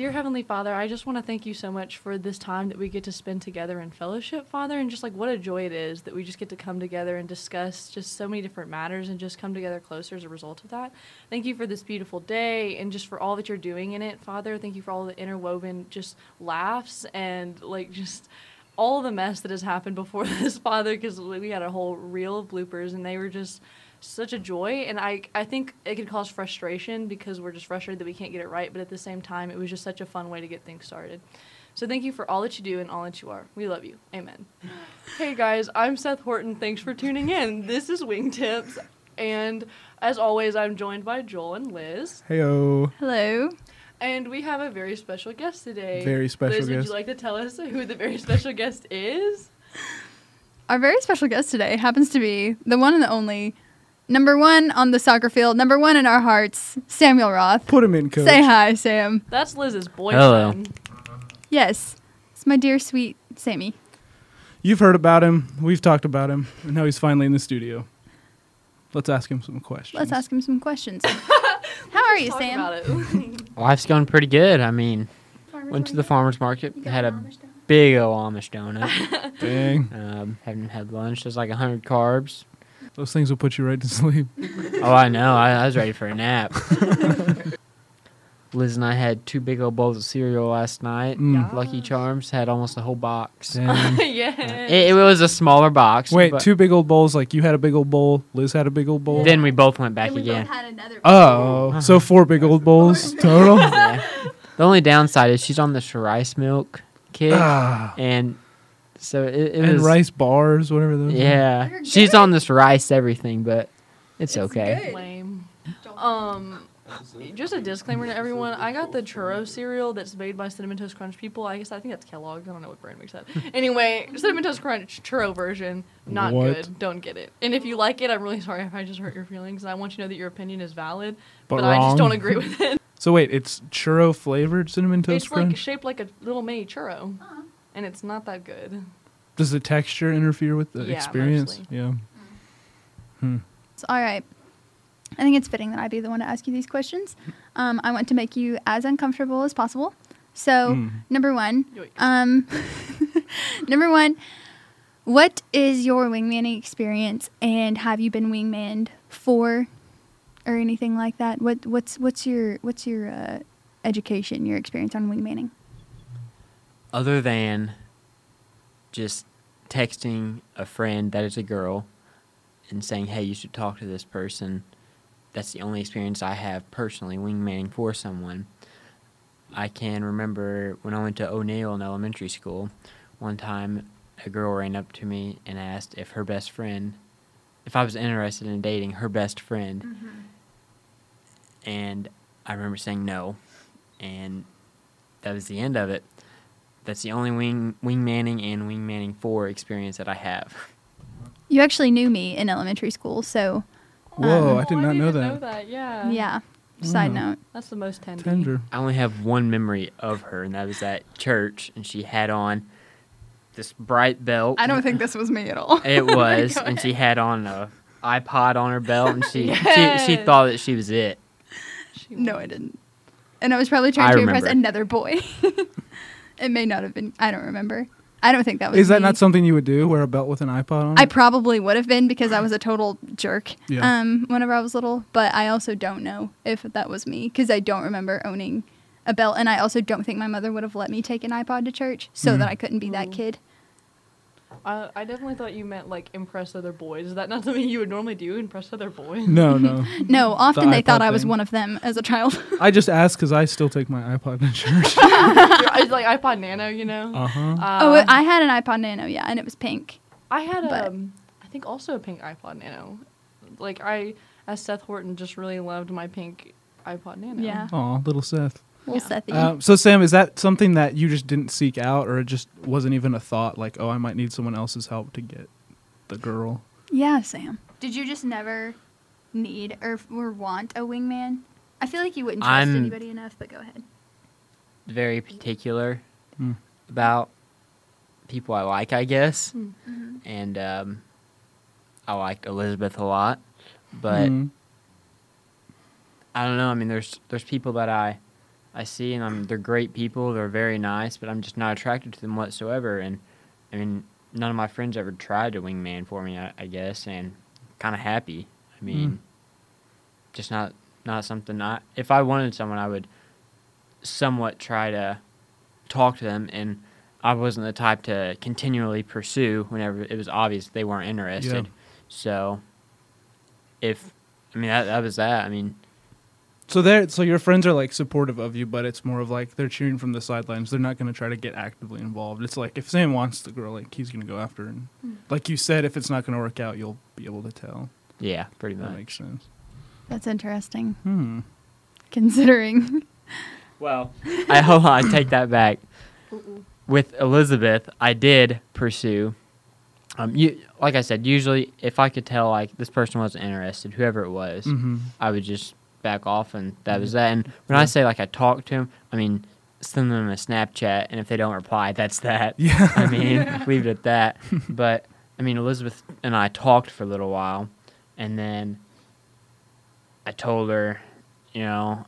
Dear Heavenly Father, I just want to thank you so much for this time that we get to spend together in fellowship, Father, and just like what a joy it is that we just get to come together and discuss just so many different matters and just come together closer as a result of that. Thank you for this beautiful day and just for all that you're doing in it, Father. Thank you for all the interwoven just laughs and like just all the mess that has happened before this, Father, because we had a whole reel of bloopers and they were just such a joy and I, I think it could cause frustration because we're just frustrated that we can't get it right but at the same time it was just such a fun way to get things started. So thank you for all that you do and all that you are. We love you. Amen. Hey guys i'm seth horton. Thanks for tuning in. This is wingtips and as always i'm joined by joel and liz. Heyo. Hello. and we have a very special guest today. Very special liz would you like to tell us who the very special guest is? Our very special guest today happens to be the one and the only number one on the soccer field, number one in our hearts, Samuel Roth. Put him in, coach. Say hi, Sam. that's liz's boyfriend Hello. Yes, it's my dear sweet Sammy. You've heard about him. We've talked about him, and now he's finally in the studio. Let's ask him some questions. Let's ask him some questions. How are you, Sam? Life's going pretty good. I mean, went to the farmer's market, had a big old Amish donut. Dang, um, haven't had lunch. There's like 100 carbs. Those things will put you right to sleep. Oh, I know. I, I was ready for a nap. Liz and I had two big old bowls of cereal last night. Mm. Lucky Charms had almost a whole box. Yeah It, it was a smaller box. Wait, two big old bowls. Like you had a big old bowl. Liz had a big old bowl. Then we both went back again. had another. oh, so four big old bowls total. Yeah. The only downside is she's on the rice milk kick, Ah, and so it, it and was rice bars, whatever those. are. Yeah, You're she's on this rice everything, but it's, okay. lame. Um, just a disclaimer to everyone. I got the churro cereal that's made by Cinnamon Toast Crunch people. I guess I think that's Kellogg's. I don't know what brand makes that. anyway, Cinnamon Toast Crunch churro version, not What? good. Don't get it. And if you like it, I'm really sorry if I just hurt your feelings. I want you to know that your opinion is valid, But but, I just don't agree with it. So wait, it's churro flavored cinnamon toast it's like crunch. shaped like a little mini churro, and it's not that good. Does the texture interfere with the Yeah, experience? mostly. Yeah. Hmm. It's all right. I think it's fitting that I be the one to ask you these questions. Um, I want to make you as uncomfortable as possible. So, Mm. number one, um, number one, what is your wingmanning experience, and have you been wingmanned for, or anything like that? What what's what's your what's your uh, education, your experience on wingmanning? Other than just texting a friend that is a girl and saying, "Hey, you should talk to this person." That's the only experience I have personally wingmanning for someone. I can remember when I went to O'Neill in elementary school. One time, a girl ran up to me and asked if her best friend, if I was interested in dating her best friend, mm-hmm. and I remember saying no, and that was the end of it. That's the only wing wing Manning and wing Manning for experience that I have. You actually knew me in elementary school, so Whoa, Um, I did Oh, not know didn't that. know that. Yeah. yeah. Side Wow. note. That's the most tender. Tender. I only have one memory of her, and that was at church, and she had on this bright belt. I don't think this was me at all. it was, and she had on a iPod on her belt, and she she, she thought that she was it. She No. I didn't. And I was probably trying I to impress another boy. it may not have been. I don't remember. I don't think that was. Is that me. not something you would do? Wear a belt with an iPod on? I it? probably would have been because I was a total jerk. Yeah. Um, whenever I was little, but I also don't know if that was me because I don't remember owning a belt, and I also don't think my mother would have let me take an iPod to church so Mhm. that I couldn't be that kid. I, I definitely thought you meant like impress other boys. Is that not something you would normally do? Impress other boys? no, no. No, often they thought iPod I was thing. one of them as a child. I just asked because I still take my iPod to church. it's like iPod Nano, you know. Uh huh. Uh, oh, I had an iPod Nano, yeah, and it was pink. I had but- um, I think also a pink iPod Nano. Like I, as Seth Horton, just really loved my pink iPod Nano. Yeah. Aw, little Seth. Little Yeah. Sethy. Um, so Sam, is that something that you just didn't seek out, or it just wasn't even a thought? Like, oh, I might need someone else's help to get the girl. Yeah, Sam. Did you just never need or, or want a wingman? I feel like you wouldn't trust I'm- anybody enough, but go ahead. Very particular Mm. about people I like, I guess, Mm. and um, I liked Elizabeth a lot, but. Mm. I don't know. I mean, there's there's people that I I see, and I'm, they're great people. They're very nice, but I'm just not attracted to them whatsoever. And I mean, none of my friends ever tried to wingman for me. I, I guess, and kind of happy. I mean, Mm. just not not something. I if I wanted someone, I would somewhat try to talk to them, and I wasn't the type to continually pursue whenever it was obvious they weren't interested. So, if I mean that that was that. I mean, So they're so your friends are like supportive of you, but it's more of like they're cheering from the sidelines. They're not going to try to get actively involved. It's like if Sam wants the girl, like he's going to go after her. And like you said, if it's not going to work out, you'll be able to tell. yeah, pretty That much. That makes sense. That's interesting, Hmm. considering. Well, I hold on. I take that back. With Elizabeth, I did pursue. Um, you like I said, usually if I could tell like this person wasn't interested, whoever it was, Mm-hmm. I would just back off, and that was that. And when I say like I talk to him, I mean send them a Snapchat, and if they don't reply, that's that. Yeah. I mean, leave it at that. But I mean, Elizabeth and I talked for a little while, and then I told her, you know,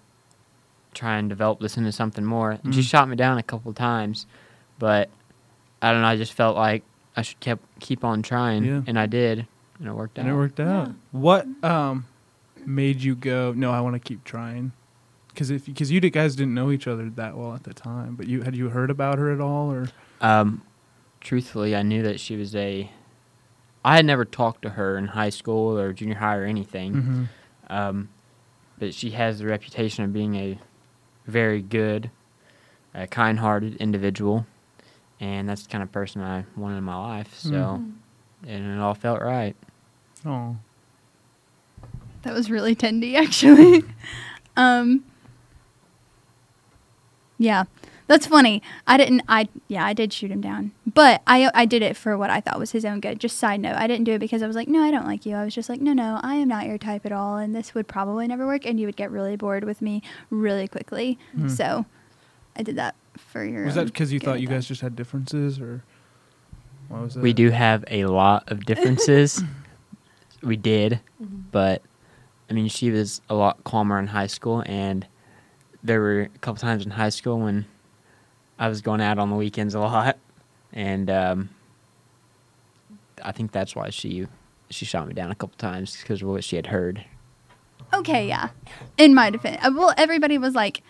try and develop this into something more. And she shot me down a couple times, but I don't know. I just felt like I should keep keep on trying, Yeah. and I did, and it worked and out. it worked out. Yeah. What um made you go? No, I want to keep trying. Because if because you guys didn't know each other that well at the time, but you had you heard about her at all or? Um, truthfully, I knew that she was a. I had never talked to her in high school or junior high or anything. Mm-hmm. Um, but she has the reputation of being a very good, uh, kind-hearted individual, and that's the kind of person I wanted in my life. So, Mm. and it all felt right. Oh. That was really tendy, actually. um, yeah, that's funny. I didn't. I yeah, I did shoot him down, but I I did it for what I thought was his own good. Just side note, I didn't do it because I was like, no, I don't like you. I was just like, no, no, I am not your type at all, and this would probably never work, and you would get really bored with me really quickly. Hmm. So, I did that for your. Was that because you thought you guys just had differences or? Why was that? We do have a lot of differences. we did, but I mean, she was a lot calmer in high school, and there were a couple times in high school when I was going out on the weekends a lot, and um, I think that's why she she shot me down a couple times because of what she had heard. Okay, yeah. In my defense, uh, well, everybody was like,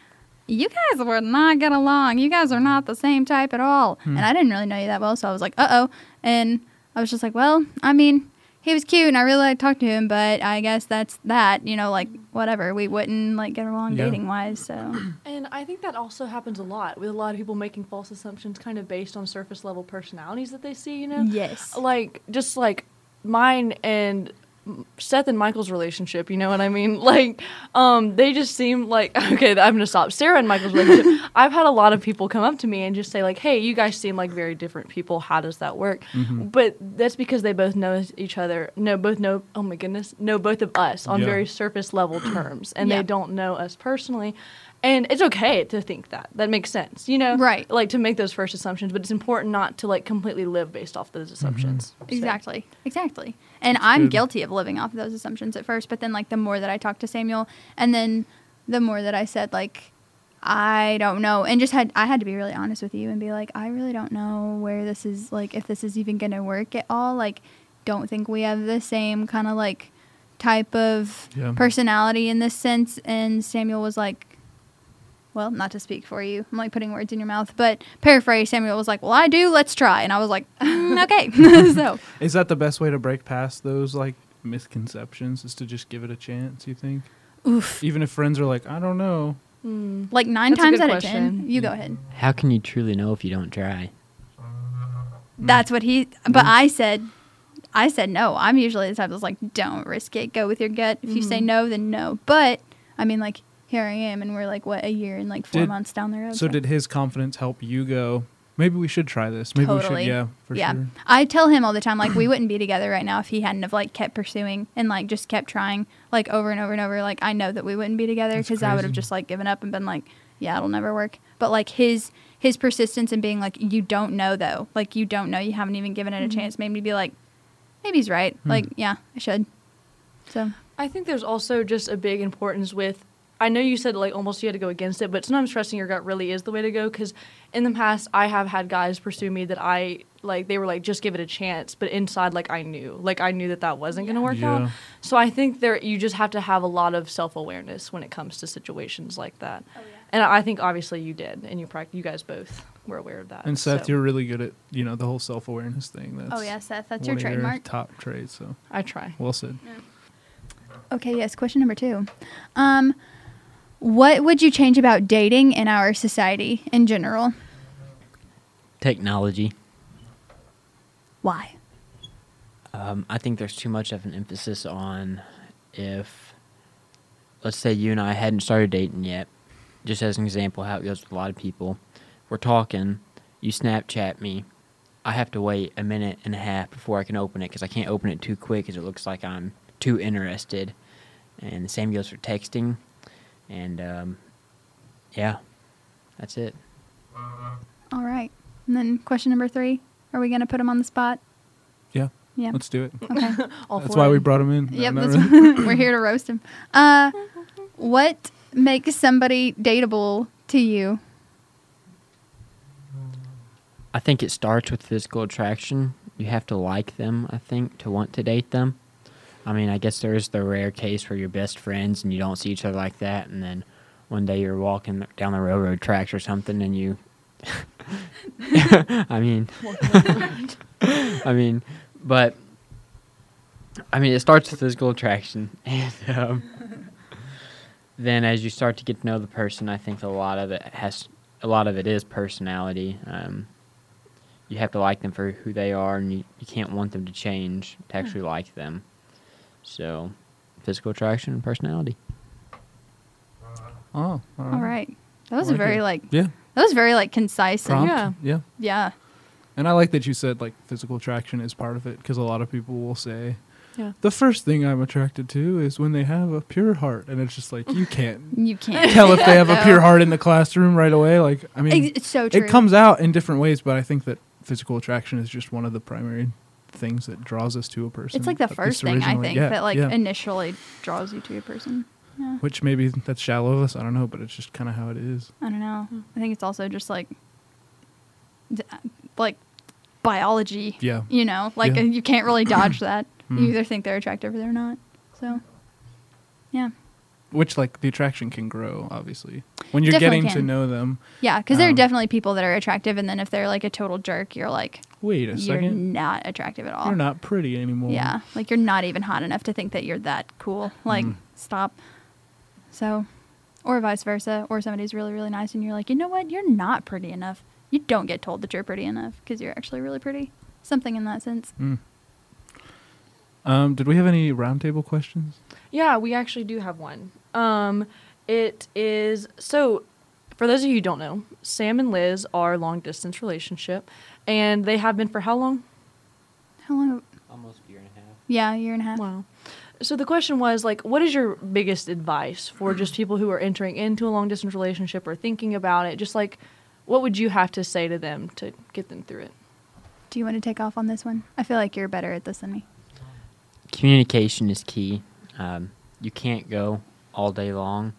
"You guys were not get along. You guys are not the same type at all." Hmm. And I didn't really know you that well, so I was like, "Uh oh." And I was just like, "Well, I mean, he was cute, and I really liked to talk to him, but I guess that's that. You know, like mm-hmm. whatever. We wouldn't like get along Yeah. dating wise. So And I think that also happens a lot with a lot of people making false assumptions kind of based on surface level personalities that they see, you know? yes, Like, just like mine and Seth and Michael's relationship, you know what I mean? Like, um, they just seem like okay. I'm gonna stop. Sarah and Michael's relationship. I've had a lot of people come up to me and just say like, "Hey, you guys seem like very different people. How does that work?" Mm-hmm. But that's because they both know each other. No, both know. Oh my goodness, know both of us on Yeah. very surface level terms, and Yeah. they don't know us personally. And it's okay to think that. That makes sense, you know? Right. Like to make those first assumptions, but it's important not to like completely live based off those assumptions. So- Exactly. Exactly. And That's I'm good. guilty of living off of those assumptions at first, but then like the more that I talked to Samuel and then the more that I said like I don't know and just had I had to be really honest with you and be like I really don't know where this is like if this is even going to work at all like don't think we have the same kind of like type of Yeah. personality in this sense and Samuel was like well, not to speak for you. I'm like putting words in your mouth, but paraphrase Samuel was like, "Well, I do. Let's try." And I was like, mm, "Okay." so, Is that the best way to break past those like misconceptions? Is to just give it a chance? You think? oof. Even if friends are like, I don't know. Mm. Like nine That's times good out of ten, question. you go ahead. How can you truly know if you don't try? That's what he. But I said, I said no. I'm usually the type that's like, don't risk it. Go with your gut. If you say Mhm. no, then no. But I mean, like here I am, and we're like what a year and like four Did- months down the road. So did his confidence help you go? Maybe we should try this. Maybe Totally. we should. Yeah, for yeah, sure. I tell him all the time like we wouldn't be together right now if he hadn't have like kept pursuing and like just kept trying like over and over and over. Like I know that we wouldn't be together That's because I would have crazy. just like given up and been like, yeah, it'll never work. But like his his persistence and being like, you don't know though, like you don't know, you haven't even given it a Mhm. chance, made me be like, maybe he's right. Hmm. Like yeah, I should. So I think there's also just a big importance with I know you said like almost you had to go against it, but sometimes trusting your gut really is the way to go. Because in the past, I have had guys pursue me that I like. They were like, just give it a chance, but inside, like I knew, like I knew that that wasn't going to work Yeah. out. So I think there, you just have to have a lot of self awareness when it comes to situations like that. And I think obviously you did, and you prac- you guys both were aware of that. And Seth, so you're really good at you know the whole self awareness thing. That's Oh yeah, Seth, that's one your of trademark. top traits. So I try. well said. Okay, yes. Question number two. Um, what would you change about dating in our society in general? Technology. Why? Um, I think there's too much of an emphasis on if, let's say you and I hadn't started dating yet, just as an example, how it goes with a lot of people. We're talking, you Snapchat me, I have to wait a minute and a half before I can open it because I can't open it too quick because it looks like I'm too interested. And the same goes for texting. And um, yeah, that's it. All right. And then question number three. Are we gonna put him on the spot? Yeah, Yeah. let's do it. Okay. That's why we brought him in. yep. That's really. we're here to roast him. Uh, what makes somebody dateable to you? I think it starts with physical attraction. You have to like them, I think, to want to date them. I mean, I guess there is the rare case where you're best friends and you don't see each other like that, and then one day you're walking down the railroad tracks or something, and you. I mean, I mean, but I mean, it starts with physical attraction, and um, then as you start to get to know the person, I think a lot of it has, a lot of it is personality. Um, you have to like them for who they are, and you, you can't want them to change to actually like them. So, physical attraction and personality. Oh, all All right. That was I like very it. like Yeah, that was very like concise and. Yeah. yeah. yeah. And I like that you said like physical attraction is part of it because a lot of people will say Yeah. the first thing I'm attracted to is when they have a pure heart, and it's just like you can't You can't tell if they have a pure heart in the classroom right away. Like I mean, It's so true. it comes out in different ways, but I think that physical attraction is just one of the primary things that draws us to a person. It's like the first thing I think Yeah, that like yeah. initially draws you to a person. Yeah. which maybe that's shallow of us. I don't know, but it's just kind of how it is. I don't know. I think it's also just like, like biology. Yeah. You know, like Yeah. you can't really dodge that. You Mm. either think they're attractive or they're not. So, yeah, Which like the attraction can grow, obviously, when you're Definitely getting to know them. yeah, because there are Um, definitely people that are attractive, and then if they're like a total jerk, you're like, Wait a you're second, not attractive at all. you're not pretty anymore. Yeah, like you're not even hot enough to think that you're that cool. Like, Mm. stop. So, or vice versa, or somebody's really, really nice, and you're like, you know what? You're not pretty enough. You don't get told that you're pretty enough because you're actually really pretty. Something in that sense. Mm. Um, did we have any roundtable questions? Yeah, we actually do have one. Um, it is so. For those of you who don't know, Sam and Liz are long distance relationship, and they have been for how long? How long? Almost a year and a half. Yeah, a year and a half. Wow. So the question was like, what is your biggest advice for just people who are entering into a long distance relationship or thinking about it? Just like, what would you have to say to them to get them through it? Do you want to take off on this one? I feel like you're better at this than me. Communication is key. Um, you can't go all day long,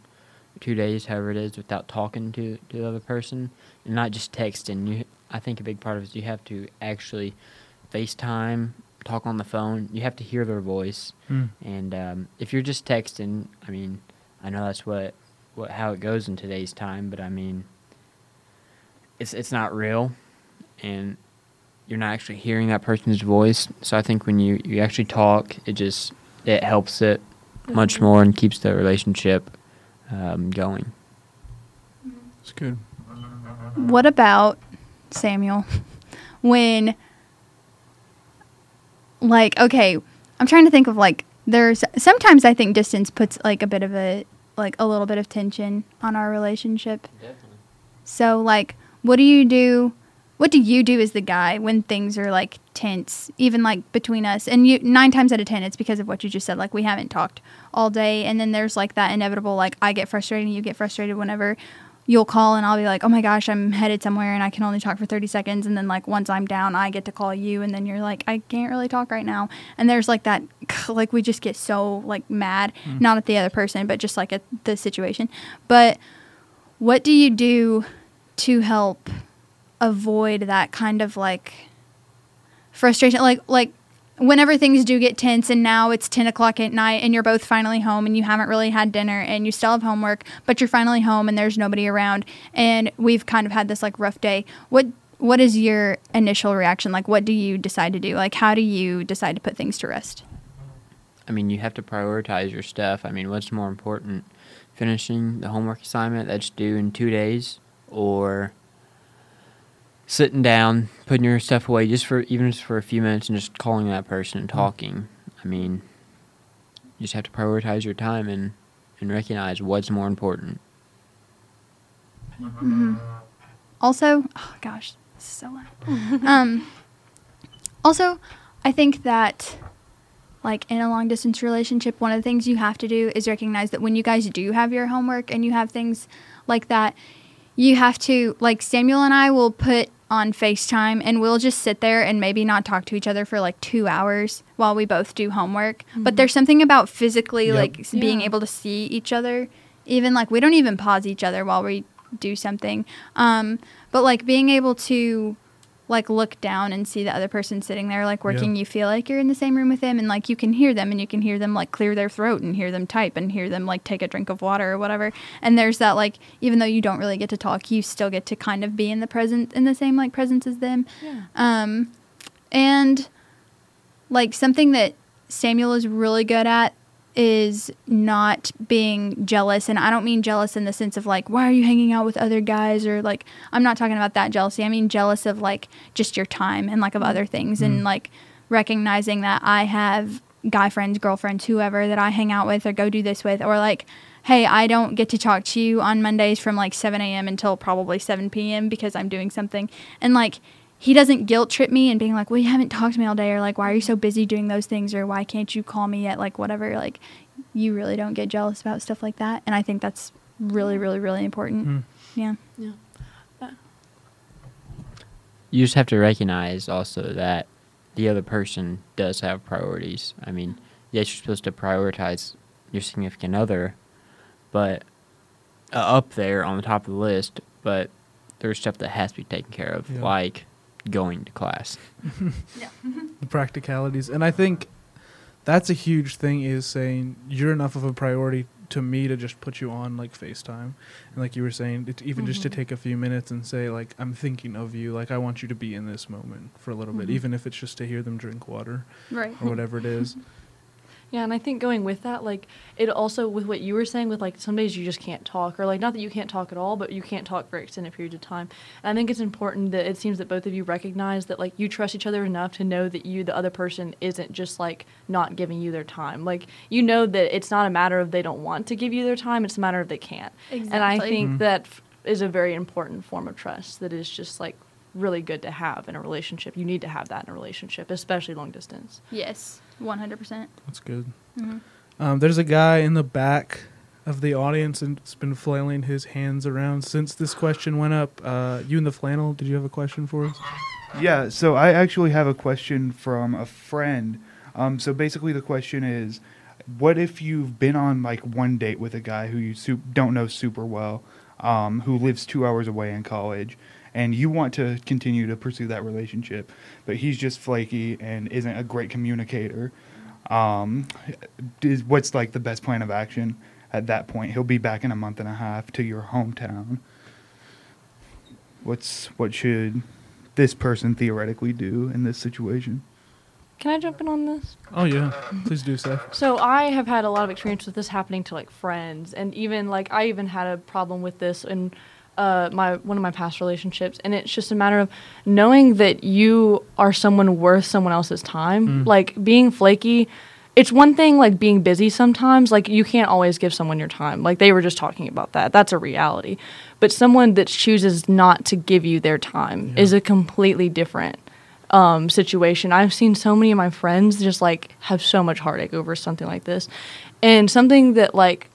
two days, however it is, without talking to, to the other person, and not just texting. You, I think a big part of it is you have to actually FaceTime, talk on the phone. You have to hear their voice. Mm. And um, if you're just texting, I mean, I know that's what, what how it goes in today's time, but I mean, it's it's not real, and you're not actually hearing that person's voice. So I think when you you actually talk, it just it helps it much Mhm. more and keeps the relationship um, going. It's good. What about Samuel? When, like, okay, I'm trying to think of like, there's sometimes I think distance puts like a bit of a, like a little bit of tension on our relationship. Definitely. So, like, what do you do? What do you do as the guy when things are like tense, even like between us? And you nine times out of ten, it's because of what you just said. Like, we haven't talked all day, and then there's like that inevitable, like, I get frustrated, and you get frustrated whenever. you'll call and I'll be like, "Oh my gosh, I'm headed somewhere and I can only talk for 30 seconds." And then like once I'm down, I get to call you and then you're like, "I can't really talk right now." And there's like that like we just get so like mad, mm. not at the other person, but just like at the situation. But what do you do to help avoid that kind of like frustration. Like like whenever things do get tense and now it's 10 o'clock at night and you're both finally home and you haven't really had dinner and you still have homework but you're finally home and there's nobody around and we've kind of had this like rough day what what is your initial reaction? Like what do you decide to do? Like how do you decide to put things to rest? I mean, you have to prioritize your stuff. I mean, what's more important, finishing the homework assignment that's due in two days, or sitting down, putting your stuff away just for even just for a few minutes and just calling that person and mm. talking? I mean, you just have to prioritize your time and and recognize what's more important. Mm-hmm. Mm-hmm. also oh gosh this is so loud. Mm-hmm. Um also i think that like in a long distance relationship one of the things you have to do is recognize that when you guys do have your homework and you have things like that you have to like samuel and i will put on facetime and we'll just sit there and maybe not talk to each other for like two hours while we both do homework. But there's something about physically Yep. like s- being able to see each other. Even like we don't even pause each other while we do something. Um but like being able to like look down and see the other person sitting there like working Yeah. you feel like you're in the same room with them and like you can hear them and you can hear them like clear their throat and hear them type and hear them like take a drink of water or whatever and there's that like even though you don't really get to talk you still get to kind of be in the present in the same like presence as them Yeah. um and like something that Samuel is really good at is not being jealous and I don't mean jealous in the sense of like why are you hanging out with other guys or like I'm not talking about that jealousy. I mean jealous of like just your time and like of mm-hmm. other things and mm-hmm. like recognizing that I have guy friends, girlfriends, whoever that I hang out with or go do this with or like hey, I don't get to talk to you on Mondays from like 7 a.m. until probably 7 p.m. because I'm doing something. And like, he doesn't guilt trip me and being like, well, you haven't talked to me all day, or like, why are you so busy doing those things, or why can't you call me at like whatever. Like, you really don't get jealous about stuff like that. And I think that's really, really, really important. Mm. Yeah. Yeah. You just have to recognize also that the other person does have priorities. I mean, yes, you're supposed to prioritize your significant other, but uh, up there on the top of the list, but there's stuff that has to be taken care of, Yeah. like going to class. the practicalities and i think that's a huge thing is saying you're enough of a priority to me to just put you on like facetime and like you were saying it, even just to Mhm. take a few minutes and say like i'm thinking of you like i want you to be in this moment for a little bit Mhm. even if it's just to hear them drink water Right. or whatever it is Yeah, and I think going with that, like it also with what you were saying, with like some days you just can't talk, or like not that you can't talk at all, but you can't talk for extended periods of time. And I think it's important that it seems that both of you recognize that like you trust each other enough to know that you, the other person, isn't just like not giving you their time. Like you know that it's not a matter of they don't want to give you their time; it's a matter of they can't. Exactly. And I Exactly. think Mhm. that f- is a very important form of trust that is just like really good to have in a relationship. You need to have that in a relationship, especially long distance. Yes. 100%. that's good hmm um, there's a guy in the back of the audience and it's been flailing his hands around since this question went up uh, you in the flannel did you have a question for us Yeah, so I actually have a question from a friend. Um, so basically, the question is, what if you've been on like one date with a guy who you su- don't know super well, um, who lives two hours away in college, and you want to continue to pursue that relationship, but he's just flaky and isn't a great communicator? Um, is what's like the best plan of action at that point? He'll be back in a month and a half to your hometown. What's what should this person theoretically do in this situation? Can I jump in on this? oh yeah please do so So I have had a lot of experience with this happening to like friends, and even like I even had a problem with this in uh, my one of my past relationships, and it's just a matter of knowing that you are someone worth someone else's time. Mm. Like being flaky, it's one thing like being busy sometimes. Like you can't always give someone your time. Like they were just talking about that. That's a reality. But someone that chooses not to give you their time Yeah. is a completely different um, situation. I've seen so many of my friends just like have so much heartache over something like this, and something that like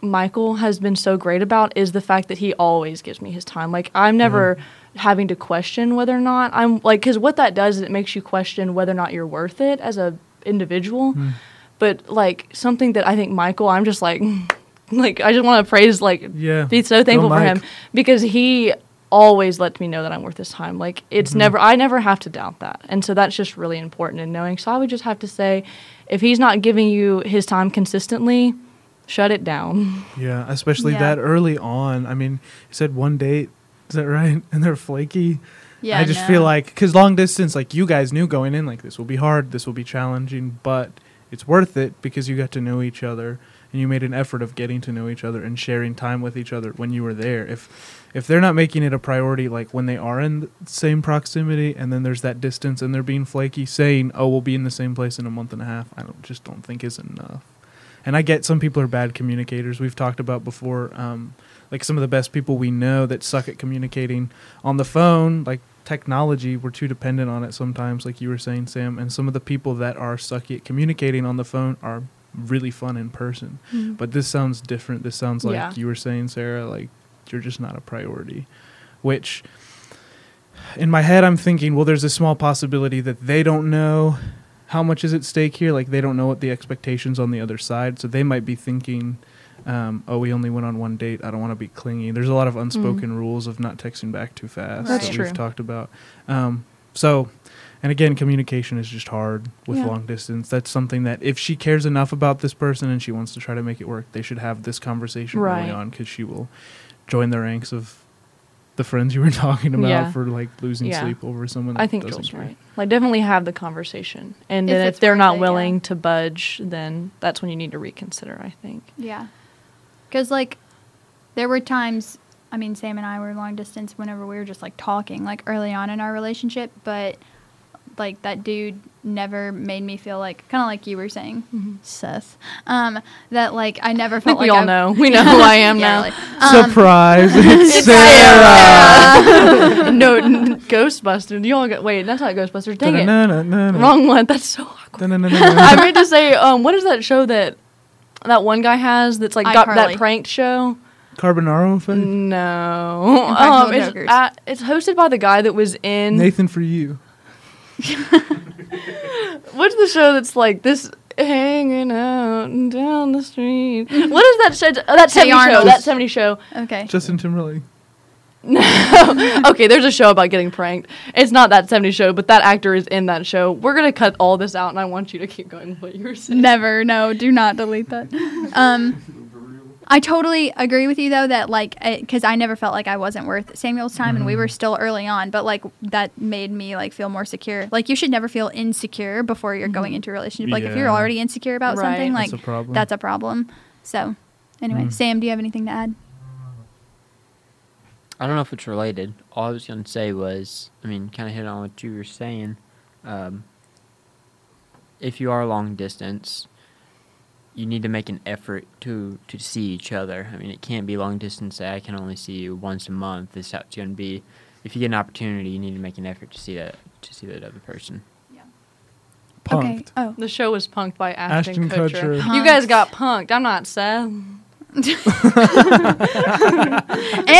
Michael has been so great about is the fact that he always gives me his time. Like I'm never having to question whether or not I'm like cuz what that does is it makes you question whether or not you're worth it as a individual. Hmm. But like something that I think Michael I'm just like like I just want to praise like Yeah. be so thankful for him because he always lets me know that I'm worth his time. Like it's Mm-hmm. never I never have to doubt that. And so that's just really important in knowing. So I would just have to say if he's not giving you his time consistently, shut it down. Yeah, especially Yeah. that early on. I mean, you said one date. Is that right? And they're flaky. Yeah, I just no. feel like because long distance, like you guys knew going in, like this will be hard, this will be challenging, but it's worth it because you got to know each other and you made an effort of getting to know each other and sharing time with each other when you were there. If if they're not making it a priority, like when they are in the same proximity and then there's that distance and they're being flaky, saying, "Oh, we'll be in the same place in a month and a half," I don't just don't think is enough. And I get some people are bad communicators. We've talked about before, um, like some of the best people we know that suck at communicating on the phone, like technology, we're too dependent on it sometimes, like you were saying, Sam. And some of the people that are sucky at communicating on the phone are really fun in person. But this sounds different. This sounds like Yeah. you were saying, Sarah, like you're just not a priority. Which, in my head, I'm thinking, well, there's a small possibility that they don't know how much is at stake here. Like they don't know what the expectations on the other side. So they might be thinking, um, oh, we only went on one date. I don't want to be clingy. There's a lot of unspoken rules of not texting back too fast That's that true. we've talked about. Um, so, and again, communication is just hard with Yeah. long distance. That's something that if she cares enough about this person and she wants to try to make it work, they should have this conversation early on because she will join the ranks of the friends you were talking about Yeah. for like losing Yeah. sleep over someone. That I think doesn't Joel's care. right. Like definitely have the conversation. And If then if, they're not it, yeah. willing to budge, then that's when you need to reconsider, I think. Yeah. Because, like, there were times, I mean, Sam and I were long distance whenever we were just, like, talking, like, early on in our relationship, but, like, that dude never made me feel like, kind of like you were saying, Seth, um, that, like, I never I felt think we like all I- know. We know who I am Yeah, now. really. Um, Surprise! it's Sarah. no, n- Ghostbusters. You all got wait. That's not Ghostbusters. Dang it, wrong one. That's so awkward. I meant to say, um, what is that show that that one guy has? That's like got iCarly. that pranked show. Carbonaro effect. No, Impractical um, it's, Jokers. uh, it's hosted by the guy that was in. Nathan for you. What's the show that's like this? Hanging out down the street. What is that show? Uh, that Hey 70 show. That 70 show. Okay. Justin Timberlake. No. okay, there's a show about getting pranked. It's not that 70 show, but that actor is in that show. We're gonna cut all this out, and I want you to keep going with what you were saying. Never. No, do not delete that. Um, I totally agree with you though that like because I never felt like I wasn't worth Samuel's time, and we Mm-hmm. were still early on, but like that made me like feel more secure. Like you should never feel insecure before you're going into a relationship. Like if you're already insecure about Right. something, like That's a problem. that's a problem. So, anyway, Mhm. Sam, do you have anything to add? I don't know if it's related. All I was going to say was, I mean, kind of hit on what you were saying. Um, if you are long distance, you need to make an effort to to see each other. I mean, it can't be long distance. Say I can only see you once a month. It's how it's going to be. If you get an opportunity, you need to make an effort to see that to see that other person. Okay. Punked. Oh, The show was punked by Ashton, Ashton Kutcher. Kutcher. You guys got punked. I'm not Seth. and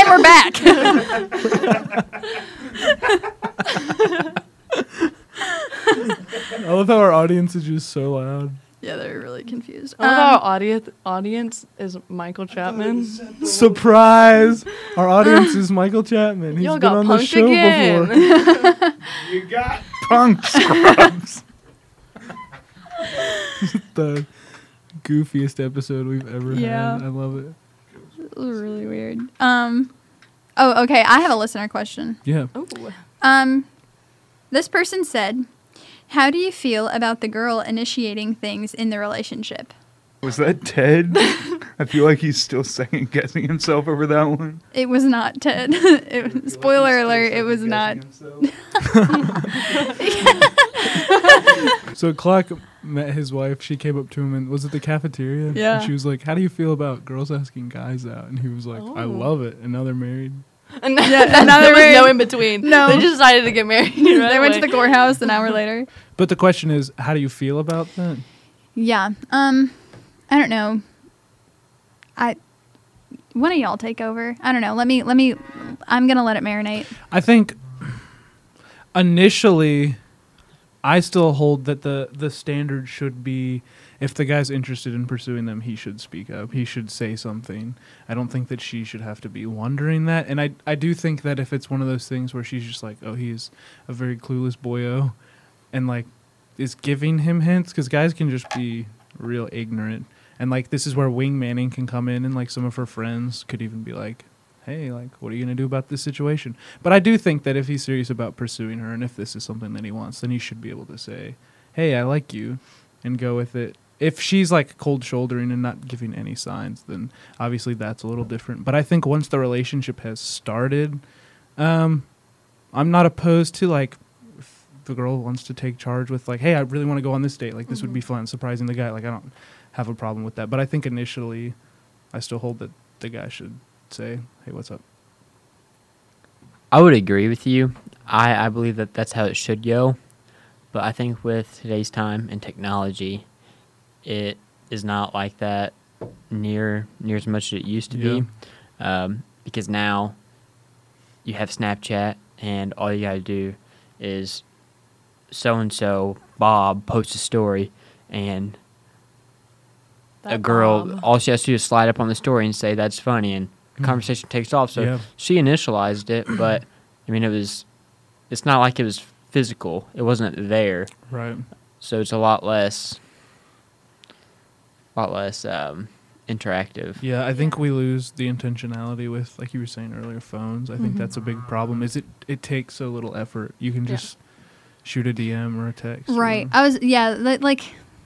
we're back. I love how our audience is just so loud. Yeah, they're really confused. I Um, our audience audience is Michael Chapman. Surprise! Our audience is Michael Chapman. He's Y'all been on the show again. before. You got punk scrubs. the goofiest episode we've ever Yeah. had. I love it. it was really weird. Um. Oh, okay. I have a listener question. Yeah. Ooh. Um, this person said, "How do you feel about the girl initiating things in the relationship?" Was that Ted? I feel like he's still second guessing himself over that one. It was not Ted. it was, spoiler alert! It was not. So Clark met his wife. She came up to him and was it the cafeteria? Yeah. And she was like, "How do you feel about girls asking guys out?" And he was like, "I Oh. love it." And now they're married. And Yeah, now there they're was no in between. No. they just decided to get married. they went to the courthouse an hour later. But the question is, how do you feel about that? Yeah. Um, I don't know. I one of y'all take over. I don't know. Let me let me. I'm gonna let it marinate. I think initially, I still hold that the the standard should be if the guy's interested in pursuing them, he should speak up. He should say something. I don't think that she should have to be wondering that. And I I do think that if it's one of those things where she's just like, oh, he's a very clueless boyo, and like is giving him hints because guys can just be real ignorant. And like this is where wingmanning can come in, and like some of her friends could even be like, hey, like, what are you going to do about this situation? But I do think that if he's serious about pursuing her and if this is something that he wants, then he should be able to say, hey, I like you, and go with it. If she's like cold shouldering and not giving any signs, then obviously that's a little different. But I think once the relationship has started, um, I'm not opposed to like if the girl wants to take charge with like, hey, I really want to go on this date. Like this would be fun, surprising the guy. Like I don't have a problem with that. But I think initially, I still hold that the guy should say, hey, what's up? I would agree with you. I, I believe that that's how it should go. But I think with today's time and technology, it is not like that near near as much as it used to Yeah. be. Um, because now you have Snapchat, and all you got to do is so and so Bob posts a story, and a girl, Bob. all she has to do is slide up on the story and say that's funny, and the Mhm. conversation takes off. So Yeah. she initialized it, but I mean, it was. It's not like it was physical. It wasn't there, Right. so it's a lot less. A lot less um, interactive. Yeah, I think we lose the intentionality with, like you were saying earlier, phones. I think Mhm. that's a big problem. Is it? It takes so little effort. You can Yeah. just shoot a DM or a text. or- Right. I was yeah, li- like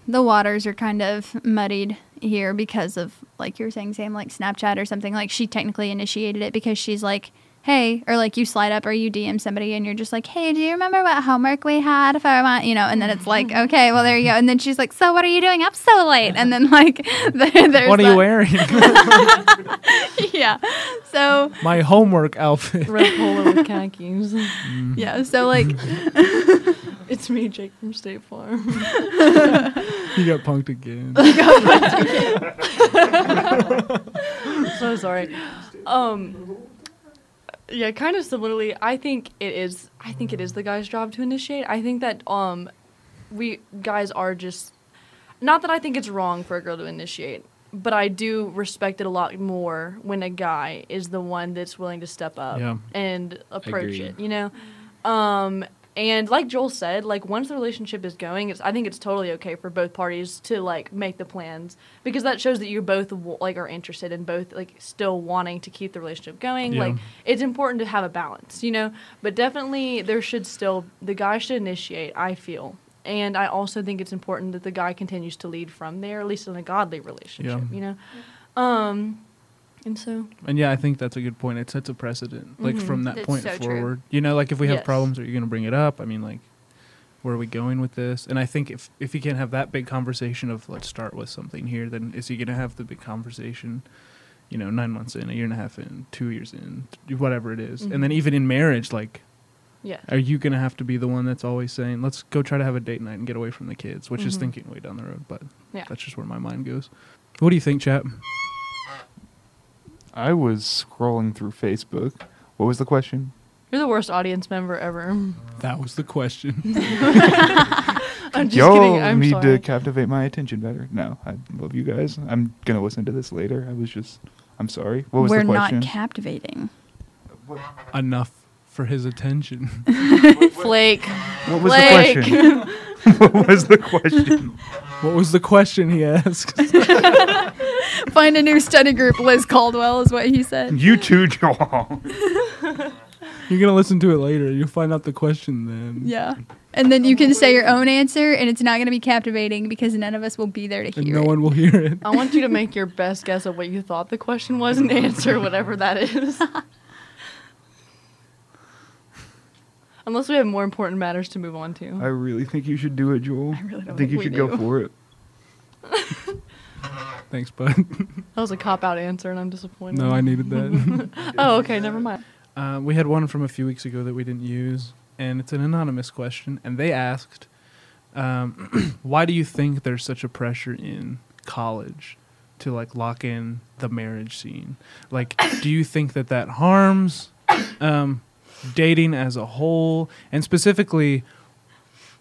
the waters are kind of muddied here because of like you were saying Sam like Snapchat or something like she technically initiated it because she's like hey or like you slide up or you DM somebody and you're just like hey do you remember what homework we had if I want you know and then it's like okay well there you go and then she's like so what are you doing up so late and then like there, there's what are that- you wearing? yeah so My homework outfit. red polo with khakis. Mm. yeah so like It's me, Jake from State Farm. You got punked again. so sorry. Um, yeah, kind of similarly. I think it is. I think it is the guy's job to initiate. I think that um, we guys are just. Not that I think it's wrong for a girl to initiate, but I do respect it a lot more when a guy is the one that's willing to step up Yeah. and approach Agreed. it. You know, um, and like Joel said, like once the relationship is going, it's, I think it's totally okay for both parties to like make the plans because that shows that you both like are interested in both like still wanting to keep the relationship going. Yeah. Like it's important to have a balance, you know. But definitely there should still the guy should initiate. I feel. And I also think it's important that the guy continues to lead from there, at least in a godly relationship, Yeah. you know. Um, and so And yeah, I think that's a good point. It sets a precedent, like Mhm. from that That's point so true. forward. You know, like if we have Yes. problems, are you going to bring it up? I mean, like, where are we going with this? And I think if if you can't have that big conversation of let's start with something here, then is he going to have the big conversation? You know, nine months in, a year and a half in, two years in, whatever it is. and then Mhm. even in marriage, like, yeah. are you going to have to be the one that's always saying, "Let's go try to have a date night and get away from the kids," which is Mhm. thinking way down the road. But Yeah. that's just where my mind goes. What do you think, chap? I was scrolling through Facebook. What was the question? You're the worst audience member ever. That was the question. I'm just Y'all kidding. I'm need sorry. to captivate my attention better. No, I love you guys. I'm gonna listen to this later. I was just, I'm sorry. What was we're the question? not captivating Enough for his attention. Flake. what was Blake. the question? what was the question? What was the question he asked? find a new study group Liz Caldwell is what he said You too, Joel. You're gonna listen to it later. You'll find out the question then. Yeah. And then you can say your own answer, and it's not going to be captivating because none of us will be there to And hear no it. one will hear it. I want you to make your best guess of what you thought the question was and answer whatever that is. Unless we have more important matters to move on to. I really think you should do it, Joel. I really don't think you we should do. go for it. Thanks, bud. That was a cop out answer and I'm disappointed. no, I needed that. Oh, okay, never mind. uh, we had one from a few weeks ago that we didn't use, and it's an anonymous question. And they asked, um, "Why do you think there's such a pressure in college to like lock in the marriage scene. Like, do you think that that harms um, dating as a whole, and specifically?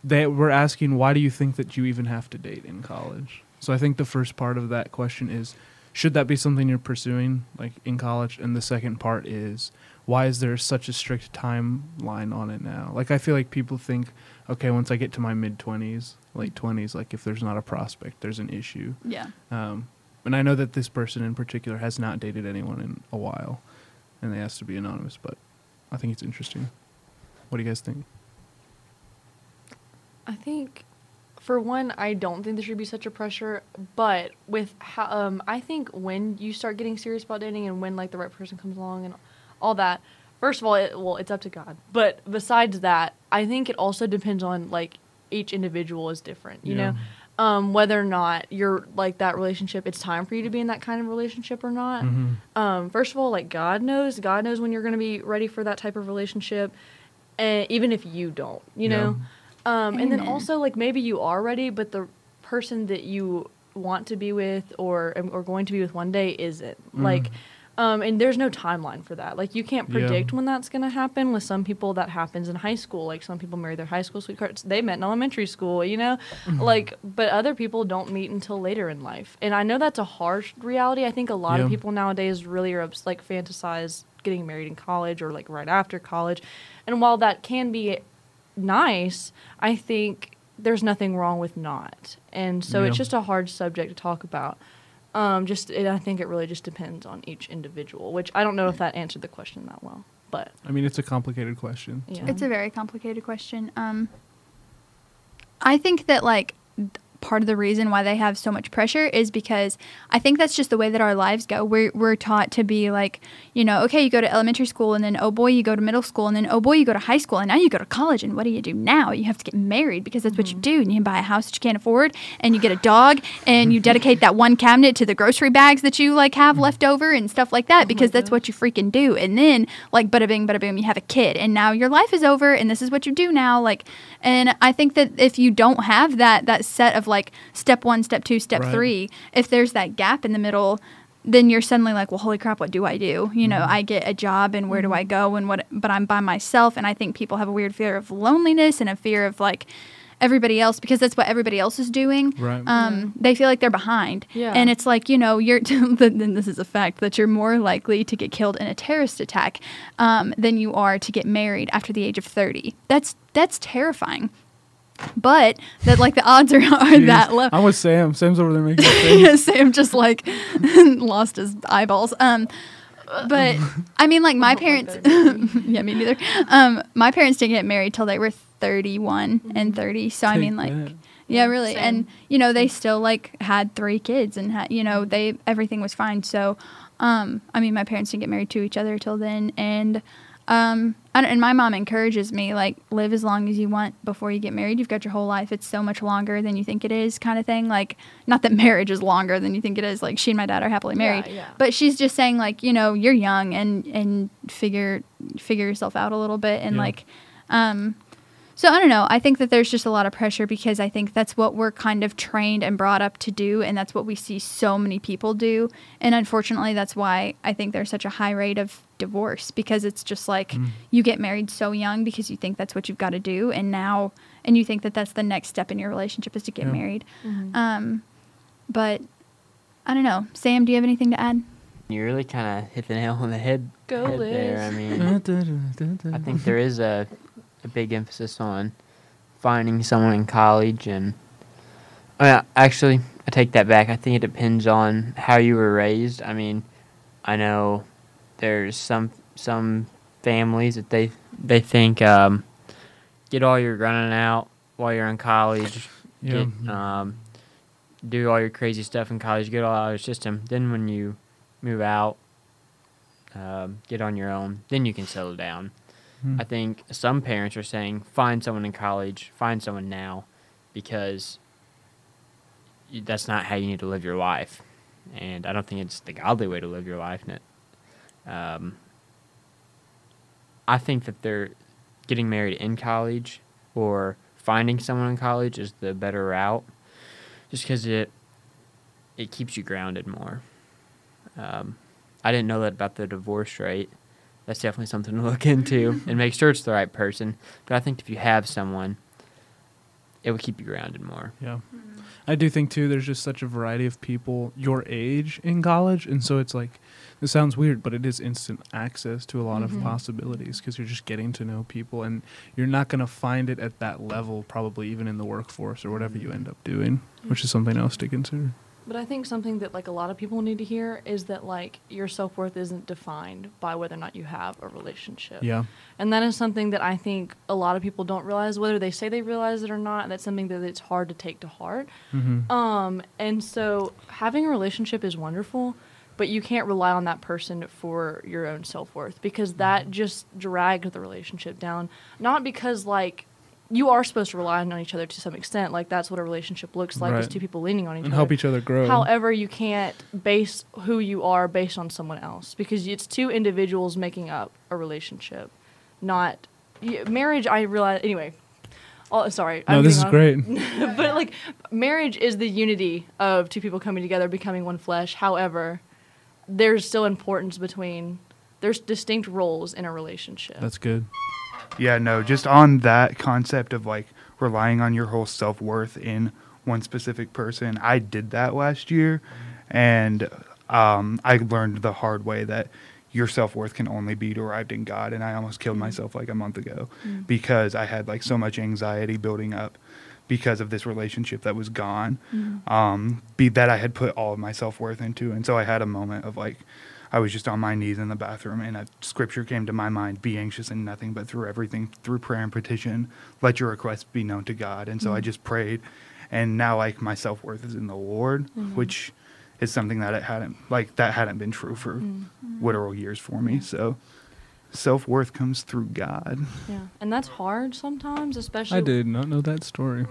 They we're asking why do you think that you even have to date in college? So I think the first part of that question is should that be something you're pursuing like in college? And the second part is why is there such a strict timeline on it now? Like i feel like people think okay once i get to my mid 20s late 20s like if there's not a prospect there's an issue. Yeah. um, and i know that this person in particular has not dated anyone in a while and they asked to be anonymous but i think it's interesting. What do you guys think? I think, for one, I don't think there should be such a pressure. But with how, um, I think when you start getting serious about dating and when like the right person comes along and all that, first of all, it, well, it's up to God. But besides that, I think it also depends on like each individual is different. You Yeah. know, um, whether or not you're like that relationship, it's time for you to be in that kind of relationship or not. Mhm. Um, first of all, like God knows, God knows when you're going to be ready for that type of relationship, and even if you don't, you Yeah. know. Um, and then also like maybe you are ready, but the person that you want to be with or um, or going to be with one day isn't. Like, um, and there's no timeline for that. Like you can't Mm. Yeah. predict when that's gonna happen. With some people, that happens in high school. Like some people marry their high school sweethearts. They met in elementary school, you know. Mm-hmm. like, but other people don't meet until later in life. And I know that's a harsh reality. I think a lot of people nowadays really are like fantasize getting married in college or like right after college. And while that can be nice, I think there's nothing wrong with not. And so it's just a hard subject to talk about. Um, just it, I think it really just depends on each individual, which I don't know if that answered the question that well, but i mean it's a complicated question yeah, It's a very complicated question. Um, I think that like th- part of the reason why they have so much pressure is because I think that's just the way that our lives go. We're we're taught to be like, you know, okay, you go to elementary school and then oh boy, you go to middle school and then oh boy, you go to high school and now you go to college and what do you do now? You have to get married because that's what you mm-hmm. do and you buy a house that you can't afford and you get a dog and you dedicate that one cabinet to the grocery bags that you like have mm-hmm. left over and stuff like that oh because that's what you freaking do. And then like bada bing bada boom, you have a kid and now your life is over and this is what you do now. Like and I think that if you don't have that that set of like step one, step two, step Right. three, if there's that gap in the middle, then you're suddenly like, well, holy crap, what do I do? You know, I get a job and where do I go and what? But I'm by myself, and I think people have a weird fear of loneliness and a fear of like everybody else because that's what everybody else is doing. right Um, They feel like they're behind, Yeah. and it's like you know, you're. then this is a fact that you're more likely to get killed in a terrorist attack um, than you are to get married after the age of thirty. That's that's terrifying. But that like the odds are, are that low. i'm with sam sam's over there making a face. Sam just like lost his eyeballs. Um, but I mean, like my Oh parents. yeah, me neither. Um, my parents didn't get married till they were thirty-one and thirty. So I mean, like, that. yeah, Yeah, really, same. and you know, they still like had three kids, and had, you know, they everything was fine. So, um, I mean, my parents didn't get married to each other till then, and um, and, and my mom encourages me like live as long as you want before you get married. You've got your whole life. It's so much longer than you think it is, kind of thing. Like, not that marriage is longer than you think it is. Like, she and my dad are happily married, Yeah, yeah. but she's just saying like, you know, you're young and and figure figure yourself out a little bit and Yeah. like, um, so I don't know. I think that there's just a lot of pressure because I think that's what we're kind of trained and brought up to do, and that's what we see so many people do. And unfortunately, that's why I think there's such a high rate of divorce because it's just like Mm. you get married so young because you think that's what you've got to do, and now and you think that that's the next step in your relationship is to get Yeah. married. Mhm. Um, but I don't know. Sam, do you have anything to add? You really kind of hit the nail on the head, Go, head there. I mean, I think there is a, a big emphasis on finding someone in college, and I mean, actually, I take that back. I think it depends on how you were raised. I mean, I know there's some some families that they they think um, get all your running out while you're in college, yeah get, um, do all your crazy stuff in college, get all out of your system. Then when you move out, um, get on your own, then you can settle down. Hmm. I think some parents are saying find someone in college, find someone now, because that's not how you need to live your life, and I don't think it's the godly way to live your life. Um, I think that they're getting married in college or finding someone in college is the better route, just because it it keeps you grounded more. Um, I didn't know that about the divorce rate. That's definitely something to look into and make sure it's the right person. But I think if you have someone, it will keep you grounded more. Yeah. I do think too there's just such a variety of people your age in college and so it's like it sounds weird but it is instant access to a lot Mhm. of possibilities because you're just getting to know people and you're not going to find it at that level probably even in the workforce or whatever you end up doing which is something else to consider. But I think something that like a lot of people need to hear is that like your self worth isn't defined by whether or not you have a relationship. Yeah. And that is something that I think a lot of people don't realize, whether they say they realize it or not. That's something that it's hard to take to heart. Mm-hmm. Um, and so having a relationship is wonderful, but you can't rely on that person for your own self worth because that just drags the relationship down. Not because like you are supposed to rely on each other to some extent, like that's what a relationship looks like is two people leaning on each and other. And help each other grow. However, you can't base who you are based on someone else because it's two individuals making up a relationship, not marriage. I realize anyway. Oh, sorry. no, I'm this is getting great. but like, marriage is the unity of two people coming together, becoming one flesh. However, there's still importance between. There's distinct roles in a relationship. That's good. Yeah, no, just on that concept of like relying on your whole self worth in one specific person. I did that last year, and um, I learned the hard way that your self worth can only be derived in God. And I almost killed myself like a month ago because I had like so much anxiety building up because of this relationship that was gone. Um, be that I had put all of my self worth into, and so I had a moment of like. I was just on my knees in the bathroom, and a scripture came to my mind: "Be anxious in nothing, but through everything, through prayer and petition, let your requests be known to God." And so I mm-hmm. just prayed, and now like my self worth is in the Lord, mm-hmm. which is something that it hadn't like that hadn't been true for mm-hmm. literal years for me. So self worth comes through God. yeah, and that's hard sometimes, especially. I did not know that story.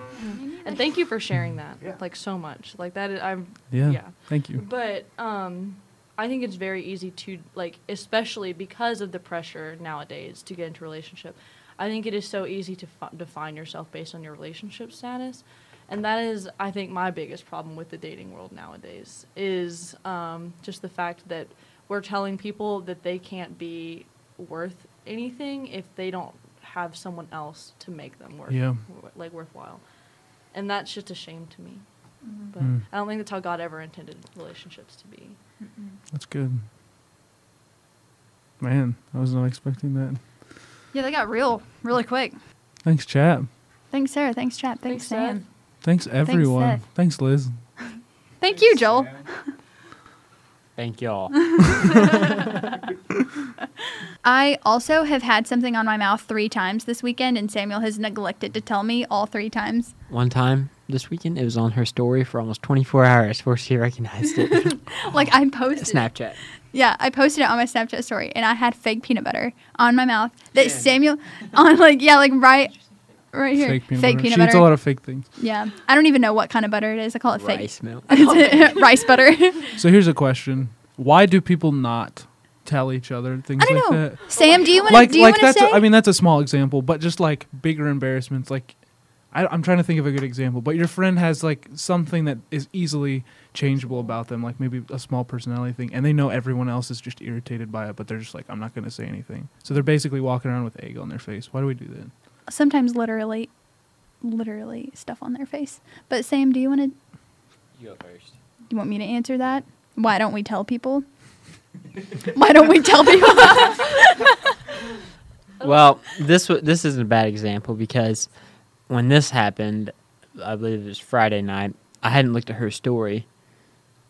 And thank you for sharing that, Yeah. like so much. Like that. I'm Yeah. Yeah. Thank you. But um, I think it's very easy to like, especially because of the pressure nowadays to get into a relationship. I think it is so easy to fi- define yourself based on your relationship status, and that is, I think, my biggest problem with the dating world nowadays is um, just the fact that we're telling people that they can't be worth anything if they don't have someone else to make them worth Yeah. like worthwhile, and that's just a shame to me. But Mm. I don't think that's how God ever intended relationships to be. That's good. Man, I was not expecting that. Yeah, they got real really quick. Thanks, chat. Thanks, Sarah. Thanks, Chap. Thanks, Thanks, Sam. Thanks, everyone. Seth. Thanks, Liz. Thank you, Joel. Thank y'all. I also have had something on my mouth three times this weekend, and Samuel has neglected to tell me all three times. One time this weekend, it was on her story for almost 24 hours before she recognized it. Like I posted, Snapchat. yeah, I posted it on my Snapchat story, and I had fake peanut butter on my mouth that Samuel on like yeah, like right, right here, Fake peanut butter. she butter. eats a lot of fake things. yeah, I don't even know what kind of butter it is. I call it fake Rice milk. rice butter. So here's a question: Why do people not tell each other things I don't like know. that? Sam, do you want to? like do you like want to that's say? a, I mean that's a small example, but just like bigger embarrassments. Like I, I'm trying to think of a good example, but your friend has like something that is easily changeable about them, like maybe a small personality thing, and they know everyone else is just irritated by it, but they're just like, I'm not going to say anything. So they're basically walking around with egg on their face. Why do we do that? sometimes literally, literally stuff on their face. But Sam, do you want to? You go first. You want me to answer that? Why don't we tell people? Why don't we tell people? Well, this wa this isn't a bad example because when this happened, I believe it was Friday night. I hadn't looked at her story.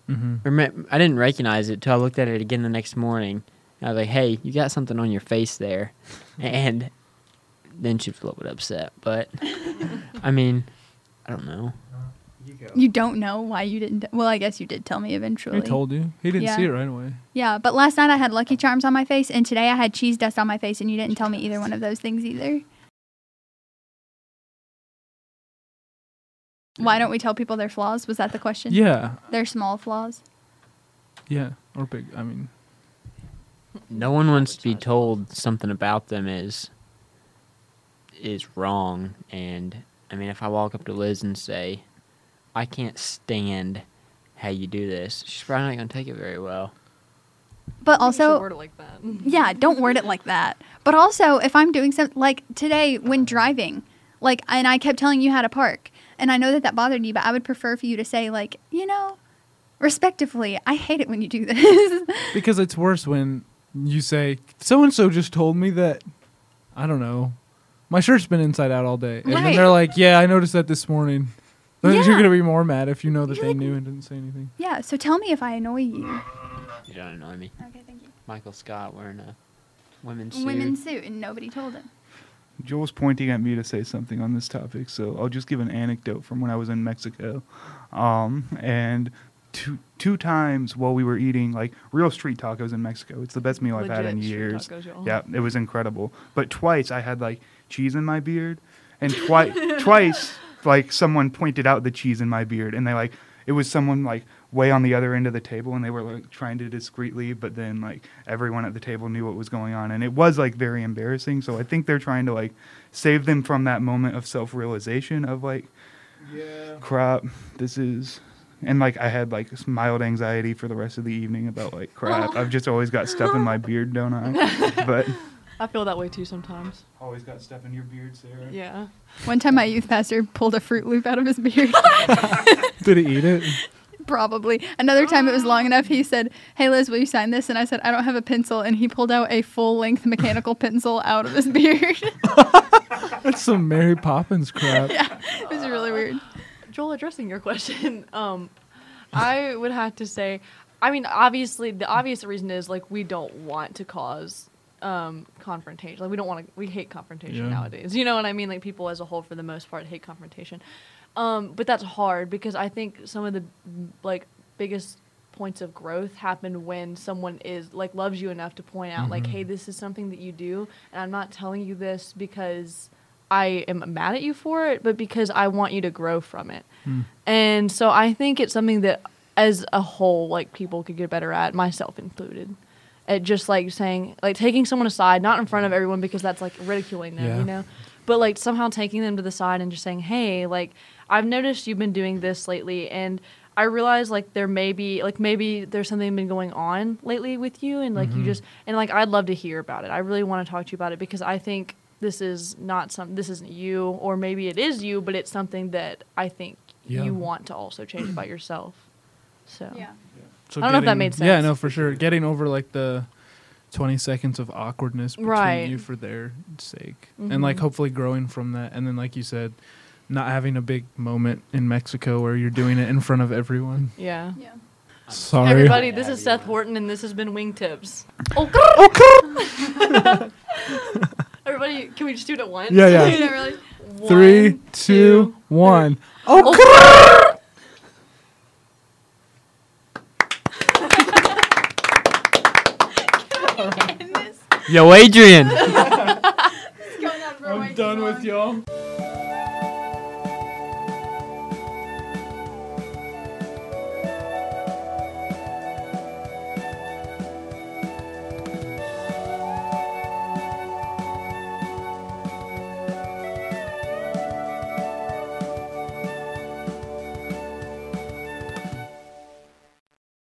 Mm-hmm. I didn't recognize it till I looked at it again the next morning. I was like, "Hey, you got something on your face there," and then she was a little bit upset. But I mean, I don't know. you don't know why you didn't. Well, I guess you did tell me eventually. I told you. He didn't Yeah. see it right away. Yeah, but last night I had Lucky Charms on my face, and today I had cheese dust on my face, and you didn't tell me either one of those things either. Why don't we tell people their flaws? Was that the question? Yeah, Their small flaws. yeah, or big. I mean, No one wants to be told something about them is is wrong. And I mean, if I walk up to Liz and say, "I can't stand how you do this, she's probably not gonna take it very well. But also, word it like that. yeah, don't word it like that. But also, if I'm doing something like today when driving, like, and I kept telling you how to park, and I know that that bothered you, but I would prefer for you to say, like, you know, respectively, I hate it when you do this. Because it's worse when you say, so and so just told me that, I don't know, my shirt's been inside out all day. And Right. then they're like, yeah, I noticed that this morning. Then Yeah. you're going to be more mad if you know that You're they like- knew and didn't say anything. yeah, so tell me if I annoy you. You don't annoy me. Okay, thank you. Michael Scott wearing a women's suit. Women's suit, and nobody told him. Joel's pointing at me to say something on this topic, so I'll just give an anecdote from when I was in Mexico. Um, and two two times while we were eating like real street tacos in Mexico. It's the best meal I've had in years. tacos. Yeah, it was incredible. But twice I had like cheese in my beard, and twice twice like someone pointed out the cheese in my beard, and they like it was someone like way on the other end of the table, and they were like trying to discreetly, but then like everyone at the table knew what was going on, and it was like very embarrassing. So I think they're trying to like save them from that moment of self realization of like Yeah. crap this is and like i had like mild anxiety for the rest of the evening about like crap oh. i've just always got stuff in my beard don't i but I feel that way too sometimes. always got stuff in your beard sarah Yeah. One time, my youth pastor pulled a Fruit Loop out of his beard. Did he eat it? Probably. Another time it was long enough, he said, Hey Liz, will you sign this? And I said, I don't have a pencil. And he pulled out a full length mechanical pencil out of his beard. That's some Mary Poppins crap. yeah, it was really weird. Joel, addressing your question, um, I would have to say, I mean, obviously, the obvious reason is like we don't want to cause um, confrontation. Like we don't want to. We hate confrontation Yeah. nowadays. You know what I mean? Like people as a whole, for the most part, hate confrontation. Um, but that's hard because I think some of the like biggest points of growth happen when someone is like loves you enough to point out like Mhm. hey this is something that you do and i'm not telling you this because i am mad at you for it but because i want you to grow from it Hmm. and so I think it's something that, as a whole, like people could get better at, myself included. At just like saying, like taking someone aside, not in front of everyone because that's like ridiculing them, Yeah. you know, but like somehow taking them to the side and just saying, hey, like I've noticed you've been doing this lately, and I realize like there may be like maybe there's something been going on lately with you, and like you Mhm. just and like I'd love to hear about it. I really want to talk to you about it because I think this is not some this isn't you or maybe it is you but it's something that i think Yeah. you want to also change about yourself so So I don't know if that getting- sense. Yeah, sense. no, for sure. Getting over like the 20 seconds of awkwardness between Right. you for their sake. And like Mhm. hopefully growing from that. And then, like you said, not having a big moment in Mexico where you're doing it in front of everyone. yeah Yeah. Sorry. everybody this is seth horton and this has been wingtips Okay. Okay. everybody can we just do it at once Yeah, yeah. Yeah, really. Three, One, two, one. Oh, Oh, Yo, Adrian. Going on for I'm done with y'all.